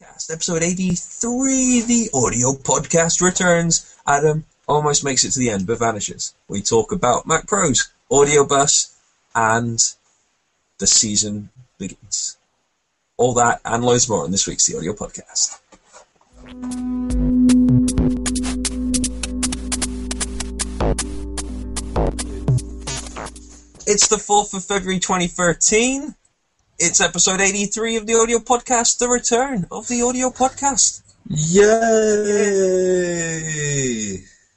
Podcast, episode 83, the audio podcast returns. Adam almost makes it to the end but vanishes. We talk about Mac Pros, Audio Bus, and the season begins. All that and loads more in this week's The Audio Podcast. It's the 4th of February 2013. It's episode 83 of the audio podcast, the return of the audio podcast. Yay!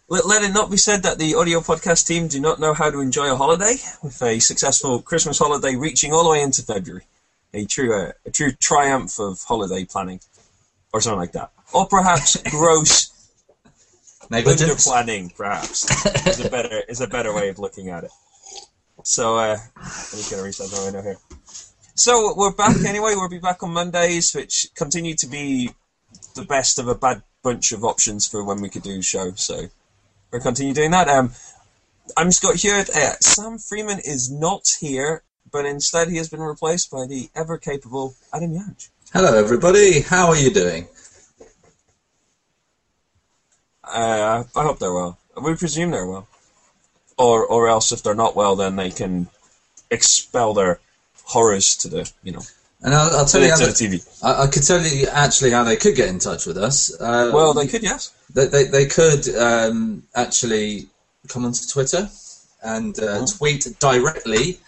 Let, let it not be said that the audio podcast team do not know how to enjoy a holiday, with a successful Christmas holiday reaching all the way into February. A true, uh, a true triumph of holiday planning, or something like that. Or perhaps gross under planning, perhaps, is a better, is a better way of looking at it. So, uh, I'm just going to reset my window here. So, we're back anyway. We'll be back on Mondays, which continue to be the best of a bad bunch of options for when we could do show. So, we'll continue doing that. Um, I'm Scott Hewitt. Uh, Sam Freeman is not here, but instead he has been replaced by the ever capable Adam Yanch. Hello, everybody. How are you doing? Uh, I hope they're well. We presume they're well. Or, or else if they're not well, then they can expel their horrors to the, you know, And I'll, I'll tell the, you how to the they, TV. I, I could tell you actually how they could get in touch with us. Uh, Well, they could, yes. they, they, they could um, actually come onto Twitter and uh, Oh. tweet directly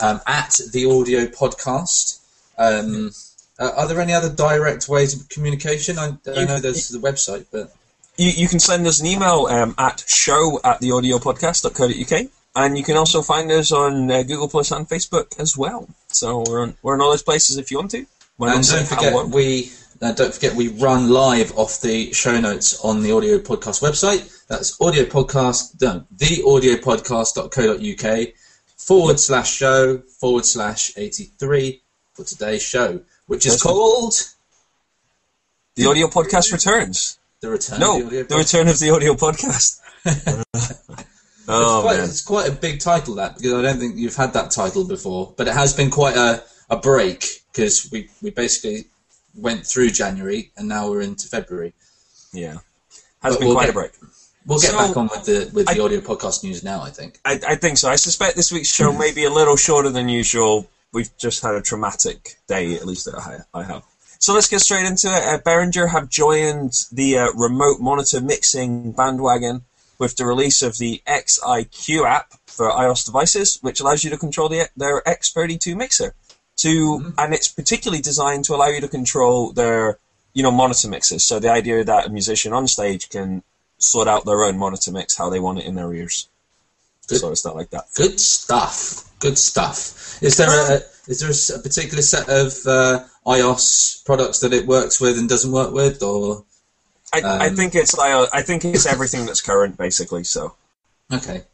um, at the audio podcast. Um, uh, are there any other direct ways of communication? I, I know there's the website, but You, you can send us an email um, at show at theaudiopodcast.co.uk. And you can also find us on uh, Google Plus and Facebook as well. So we're on, we're in all those places if you want to. And don't forget we uh, don't forget we run live off the show notes on the audio podcast website. That's audio podcast no, the audio podcast.co.uk forward slash show forward slash eighty three for today's show, which is called the audio podcast returns. the return. No, of the the return of the audio podcast. It's, oh, quite, man. it's quite a big title that because I don't think you've had that title before, but it has been quite a, a break because we, we basically went through January and now we're into February. Yeah. Has But been we'll quite get- a break. We'll get So, back on with the with the I- audio podcast news now. I think. I, I think so. I suspect this week's show may be a little shorter than usual. We've just had a traumatic day, at least that I, I have. So let's get straight into it. Uh, Behringer have joined the uh, remote monitor mixing bandwagon with the release of the XIQ app for iOS devices, which allows you to control the, their X32 mixer. To and it's particularly designed to allow you to control their you know monitor mixes. So the idea that a musician on stage can sort out their own monitor mix how they want it in their ears. Good. Sort of stuff like that. Good stuff. Good stuff. Is there a is there a particular set of uh, iOS products that it works with and doesn't work with, or I, I Um, think it's like I think it's everything that's current basically. So okay?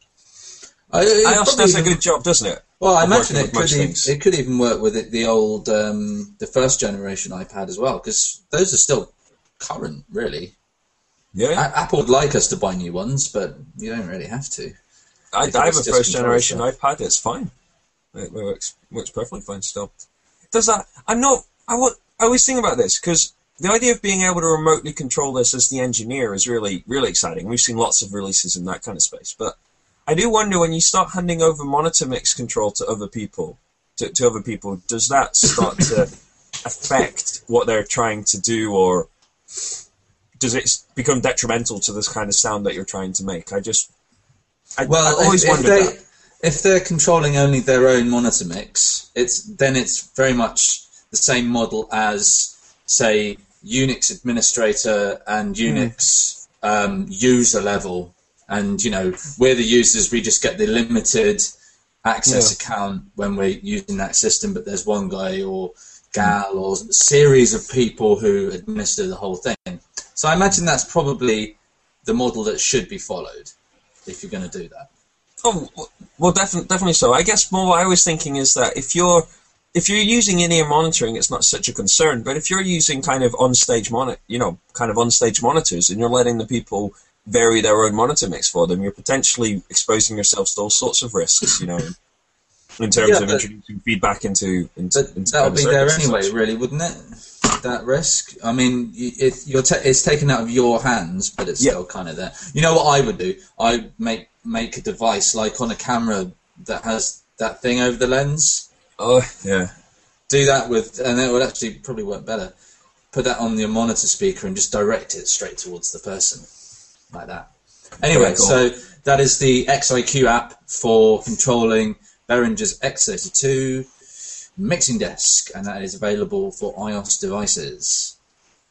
I, it iOS probably does a good job, doesn't it? Well, I imagine it could even, things. it could even work with it, the old um, the first generation iPad as well, because those are still current, really. Yeah, A- Apple would like us to buy new ones, but you don't really have to. I, I have a first generation stuff. iPad. It's fine. It works works perfectly fine still. Does that? I'm not. I want. I always think about this because the idea of being able to remotely control this as the engineer is really really exciting. We've seen lots of releases in that kind of space, but I do wonder when you start handing over monitor mix control to other people, to, to other people, does that start to affect what they're trying to do, or does it become detrimental to this kind of sound that you're trying to make? I just, I, Well, I've always if, if wondered they that. if they're controlling only their own monitor mix, it's then it's very much the same model as say Unix administrator and. Unix um, user level, and you know we're the users. We just get the limited access account when we're using that system, but there's one guy or gal or series of people who administer the whole thing. So I imagine that's probably the model that should be followed if you're going to do that. Oh well, definitely, definitely so. I guess more what I was thinking is that if you're if you're using in-ear monitoring, it's not such a concern. But if you're using kind of on-stage monitor, you know, kind of on-stage monitors, and you're letting the people vary their own monitor mix for them, you're potentially exposing yourselves to all sorts of risks. You know, in terms Yeah, of introducing feedback into into, into that'll kind of be there anyway, really, wouldn't it? that risk. I mean, it, you're ta- it's taken out of your hands, but it's Yeah. still kind of there. You know what I would do? I make make a device like on a camera that has that thing over the lens. Oh yeah. Do that with, and it would actually probably work better. Put that on your monitor speaker and just direct it straight towards the person, like that. Anyway, so that is the XIQ app for controlling Behringer's X32 mixing desk, and that is available for iOS devices.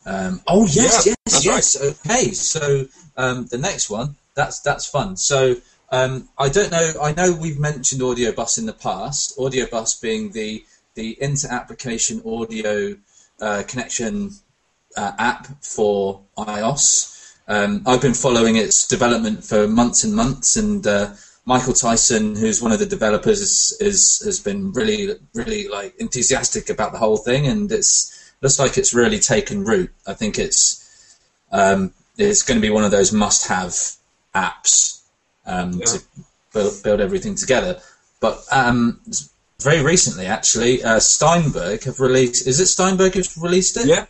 Um, oh yes, Yeah, yes, yes. Okay, so um, the next one that's that's fun. So um, I don't know. I know we've mentioned Audio Bus in the past. Audio Bus being the the inter-application audio uh, connection uh, app for iOS. Um, I've been following its development for months and months, and uh, Michael Tyson, who's one of the developers, is, is has been really, really like enthusiastic about the whole thing, and it's looks like it's really taken root. I think it's um, it's going to be one of those must-have apps um, Yeah. to build, build everything together. But um, very recently, actually, uh, Steinberg have released. Is it Steinberg who's released it? Yeah.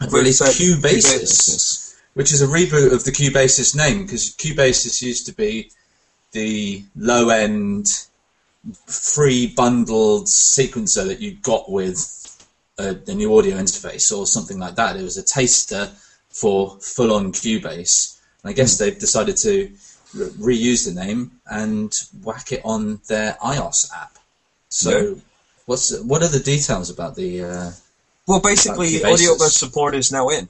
Have released uh, Cubasis, Cubasis. which is a reboot of the Cubasis name because Cubasis used to be the low-end, free bundled sequencer that you got with a, a new audio interface or something like that. It was a taster for full-on Cubase. And I guess they've decided to reuse the name and whack it on their iOS app. So, Yeah. what's what are the details about the? Uh, Well, basically, Cubasis. Audio support is now in.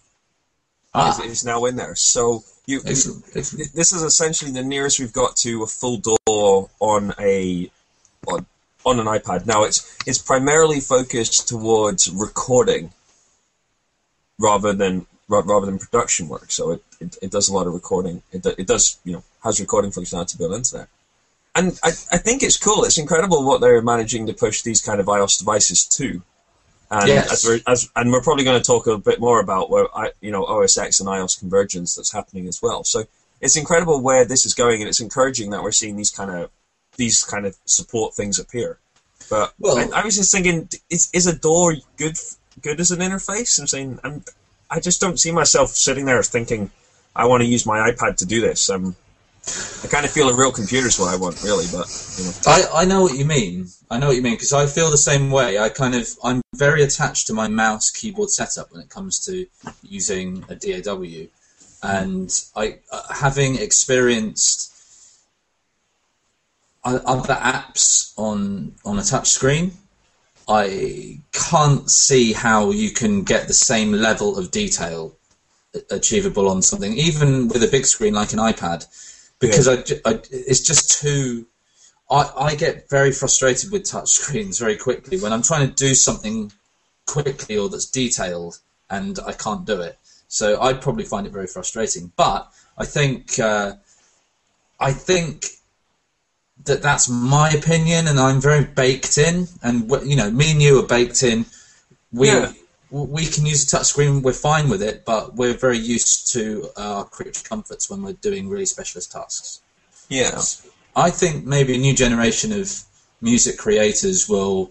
ah, Is, is now in there. So you, excellent, excellent. this is essentially the nearest we've got to a full DAW on a on, on an iPad. Now it's it's primarily focused towards recording rather than rather than production work. So it, it, it does a lot of recording. It, do- it does you know has recording functionality built into there. And I, I think it's cool. It's incredible what they're managing to push these kind of iOS devices to. And Yes. as we're, as, and we're probably going to talk a bit more about where I, you know OS X and iOS convergence that's happening as well. So it's incredible where this is going, and it's encouraging that we're seeing these kind of these kind of support things appear. But Well- I, I was just thinking, is is a DAW good good as an interface? I'm saying, I'm, I just don't see myself sitting there thinking, I want to use my iPad to do this. Um, I kind of feel a real computer is what I want, really. But you know, I, I know what you mean. I know what you mean because I feel the same way. I kind of I'm very attached to my mouse keyboard setup when it comes to using a DAW, and I uh, having experienced other apps on on a touch screen, I can't see how you can get the same level of detail achievable on something, even with a big screen like an iPad, because I I, it's just too. I, I get very frustrated with touch screens very quickly when I'm trying to do something quickly or that's detailed and I can't do it. So I'd probably find it very frustrating. But I think uh, I think that that's my opinion, and I'm very baked in. And you know, me and you are baked in. We Yeah. we can use a touchscreen. We're fine with it, but we're very used to our creature comforts when we're doing really specialist tasks. yeah, I think maybe a new generation of music creators will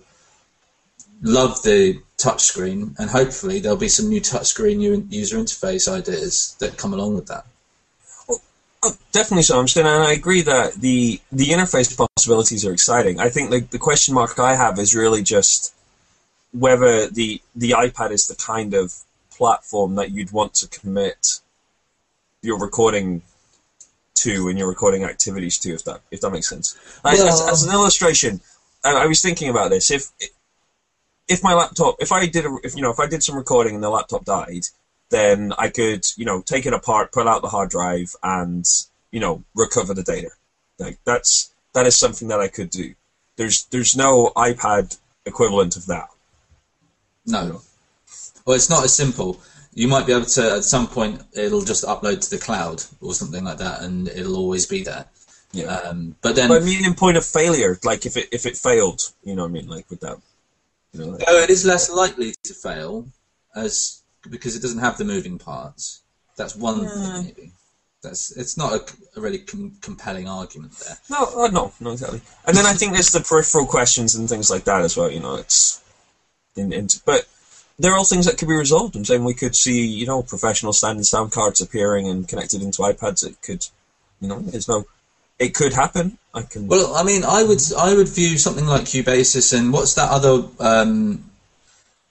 love the touchscreen, and hopefully there'll be some new touchscreen user interface ideas that come along with that. Oh, definitely so. And I agree that the the interface possibilities are exciting. I think the the question mark I have is really just whether the the iPad is the kind of platform that you'd want to commit your recording to and your recording activities to, if that if that makes sense. I- as, as an illustration, I, I was thinking about this. If if my laptop, if I did, a, if you know, if I did some recording and the laptop died, then I could, you know, take it apart, pull out the hard drive, and you know, recover the data. Like that's that is something that I could do. There's there's no iPad equivalent of that. No. Well, it's not as simple. You might be able to, at some point, it'll just upload to the cloud or something like that, and it'll always be there. Yeah. Um, but then, But I mean, in point of failure, like if it if it failed, you know, what I mean, like with that, you know, like, oh, it is less likely to fail, as because it doesn't have the moving parts. That's one thing, maybe. That's it's not a, a really com- compelling argument there. no, uh, no, no, exactly. And then I think there's the peripheral questions and things like that as well. You know, it's in, in but they're all things that could be resolved. I'm saying we could see, you know, professional standing sound cards appearing and connected into iPads. It could, you know, there's no, it could happen. I can. Well, I mean, I would I would view something like Cubasis and what's that other um,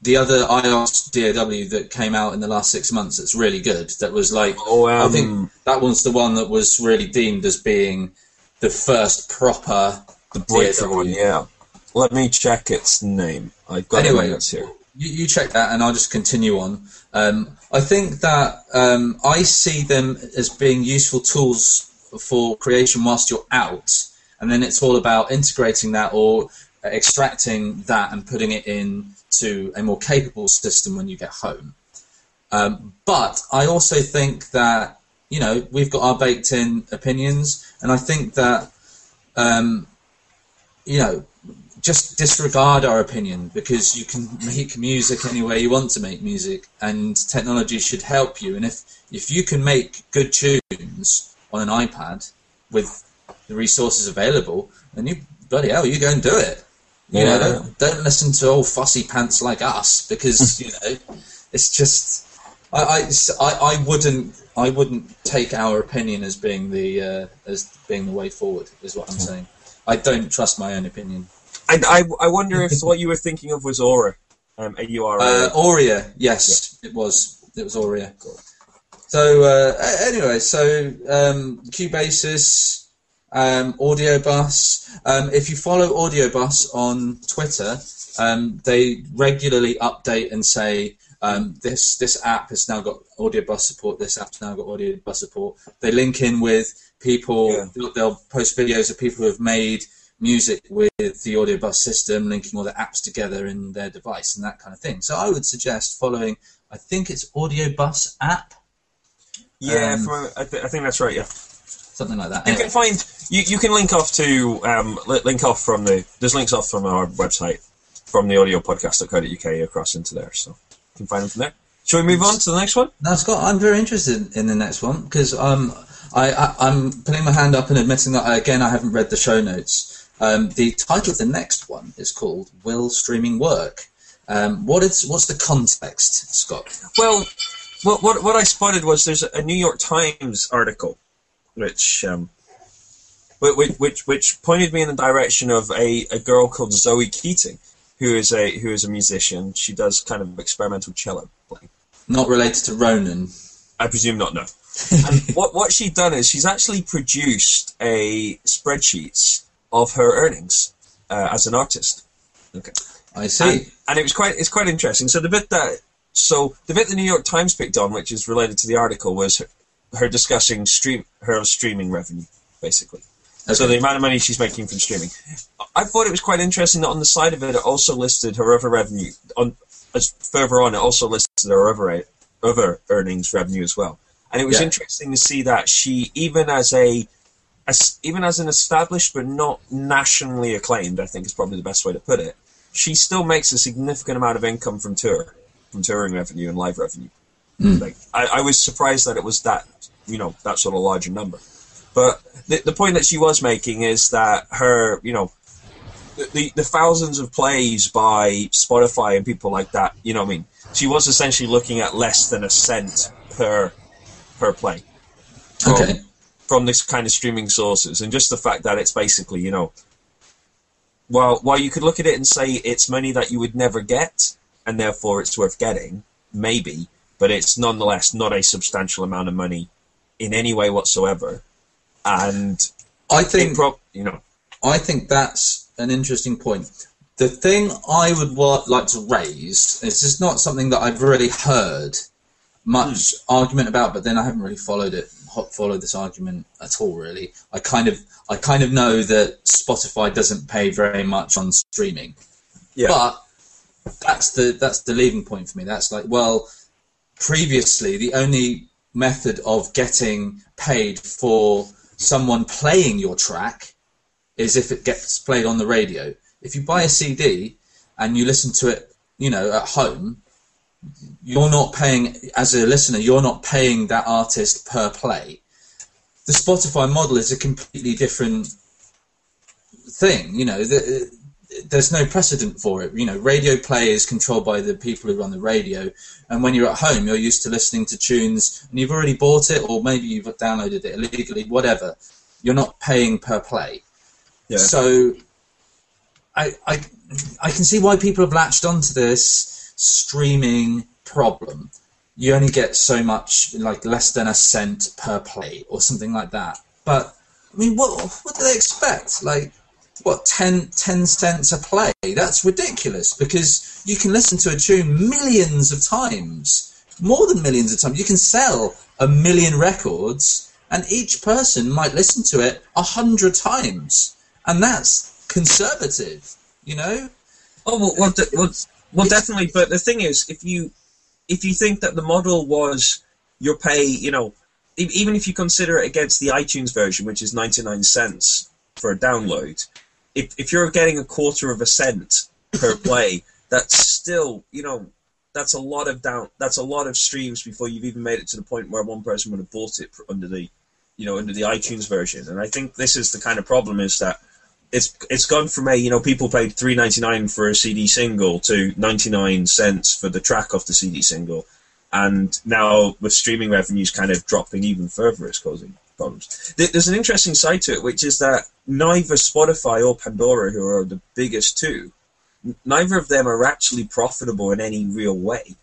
the other iOS DAW that came out in the last six months that's really good. That was like Oh, I um, think that one's the one that was really deemed as being the first proper the breakthrough one, yeah. Let me check its name. I've got Anyway. it here. You, you check that, and I'll just continue on. Um, I think that um, I see them as being useful tools for creation whilst you're out, and then it's all about integrating that or extracting that and putting it into a more capable system when you get home. Um, but I also think that you know we've got our baked-in opinions, and I think that um, you know just disregard our opinion because you can make music any way you want to make music, and technology should help you. And if if you can make good tunes on an iPad with the resources available, then you bloody hell, you go and do it. You know, don't, don't listen to old fussy pants like us because you know it's just. I, I, I, I wouldn't I wouldn't take our opinion as being the uh, as being the way forward. Is what I'm saying. I don't trust my own opinion. I, I, I wonder if what you were thinking of was Aura. Um, A-U-R-A. Uh, Auria, yes, it was. It was Auria. So uh, anyway, so um, Cubasis, um, Audio Bus. Um, if you follow Audio Bus on Twitter, um, they regularly update and say um, this this app has now got Audio Bus support. This app's now got Audio Bus support. They link in with people. Yeah. They'll, they'll post videos of people who have made music with the audio bus system, linking all the apps together in their device and that kind of thing. So I would suggest following. I think it's Audio Bus app, yeah, um, from, I, th- I think that's right, yeah. Something like that. You Anyway, can find you, you can link off to um, link off from the there's links off from our website from the audio podcast.co.uk across into there, so you can find them from there. Shall we move on to the next one? Now, Scott, I'm very interested in the next one because um, I, I, I'm putting my hand up and admitting that again I haven't read the show notes. Um, the title of the next one is called "Will Streaming Work?" Um, what is what's the context, Scott? Well, what what, what I spotted was there's a New York Times article, which um, which which which pointed me in the direction of a, a girl called Zoe Keating, who is a who is a musician. She does kind of experimental cello playing. Not related to Ronan. I presume not. No. and what what she'd done is she's actually produced a spreadsheets of her earnings uh, as an artist. Okay. I see. And, and it was quite it's quite interesting. So the bit that so the bit the New York Times picked on, which is related to the article, was her, discussing stream her streaming revenue, basically. So the amount of money she's making from streaming. I thought it was quite interesting that on the side of it, it also listed her other revenue. On as further on, it also listed her other other earnings revenue as well. And it was Yeah. interesting to see that she, even as a as, even as an established but not nationally acclaimed, I think is probably the best way to put it. She still makes a significant amount of income from tour, from touring revenue and live revenue. Mm. Like I, I was surprised that it was that you know that sort of larger number. But the, the point that she was making is that her you know the, the the thousands of plays by Spotify and people like that. You know I mean? She was essentially looking at less than a cent per per play from, Okay. from this kind of streaming sources, and just the fact that it's basically, you know, while while you could look at it and say it's money that you would never get, and therefore it's worth getting, maybe, but it's nonetheless not a substantial amount of money in any way whatsoever, and I think prob- you know, I think that's an interesting point. The thing I would wa- like to raise is just not something that I've really heard much hmm. argument about, but then I haven't really followed it, followed this argument at all. Really, I kind of, I kind of know that Spotify doesn't pay very much on streaming, Yeah. but that's the that's the leaving point for me. That's like, well, previously the only method of getting paid for someone playing your track is if it gets played on the radio. If you buy a CD and you listen to it, you know, at home, you're not paying as a listener. You're not paying that artist per play. The Spotify model is a completely different thing. You know, the, there's no precedent for it. You know, radio play is controlled by the people who run the radio, and when you're at home, you're used to listening to tunes, and you've already bought it, or maybe you've downloaded it illegally, whatever. You're not paying per play. Yeah. So, I, I, I can see why people have latched onto this streaming problem. You only get so much, like less than a cent per play, or something like that. But I mean, what what do they expect? Like, what 10, 10 cents a play? That's ridiculous because you can listen to a tune millions of times, more than millions of times. You can sell a million records, and each person might listen to it a hundred times, and that's conservative, you know. Oh well, well, de- well, well, definitely. But the thing is, if you if you think that the model was your pay, you know, even if you consider it against the iTunes version, which is ninety nine cents for a download, if if you're getting a quarter of a cent per play, that's still, you know, that's a lot of down, that's a lot of streams before you've even made it to the point where one person would have bought it under the, you know, under the iTunes version. And I think this is the kind of problem is that it's it's gone from a you know people paid three ninety nine for a CD single to ninety nine cents for the track off the CD single, and now with streaming revenues kind of dropping even further, it's causing There's an interesting side to it, which is that neither Spotify or Pandora, who are the biggest two, neither of them are actually profitable in any real way.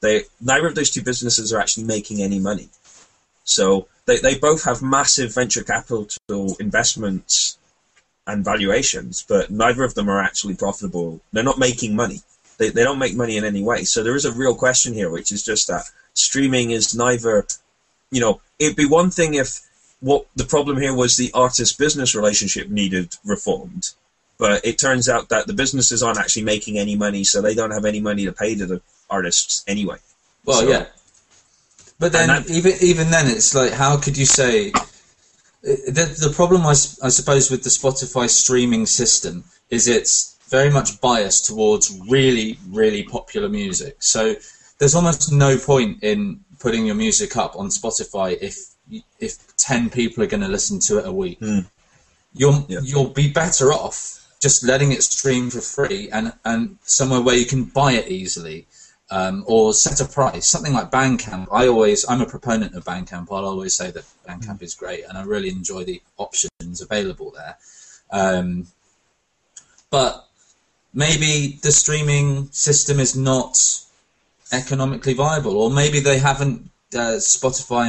They neither of those two businesses are actually making any money. So they, they both have massive venture capital investments and valuations, but neither of them are actually profitable. They're not making money. They, they don't make money in any way. So there is a real question here, which is just that streaming is neither, you know, it'd be one thing if what the problem here was the artist business relationship needed reformed, but it turns out that the businesses aren't actually making any money, so they don't have any money to pay to the artists anyway. Well, So- yeah. But then, that- even even then, it's like, how could you say? The the problem, I, I suppose, with the Spotify streaming system is it's very much biased towards really, really popular music. So there's almost no point in putting your music up on Spotify if if ten people are going to listen to it a week. Hmm. You'll Yeah. you'll be better off just letting it stream for free and and somewhere where you can buy it easily um, or set a price, something like Bandcamp. I always, I'm a proponent of Bandcamp. I'll always say that Bandcamp is great, and I really enjoy the options available there. Um, but maybe the streaming system is not economically viable, or maybe they haven't. Uh, Spotify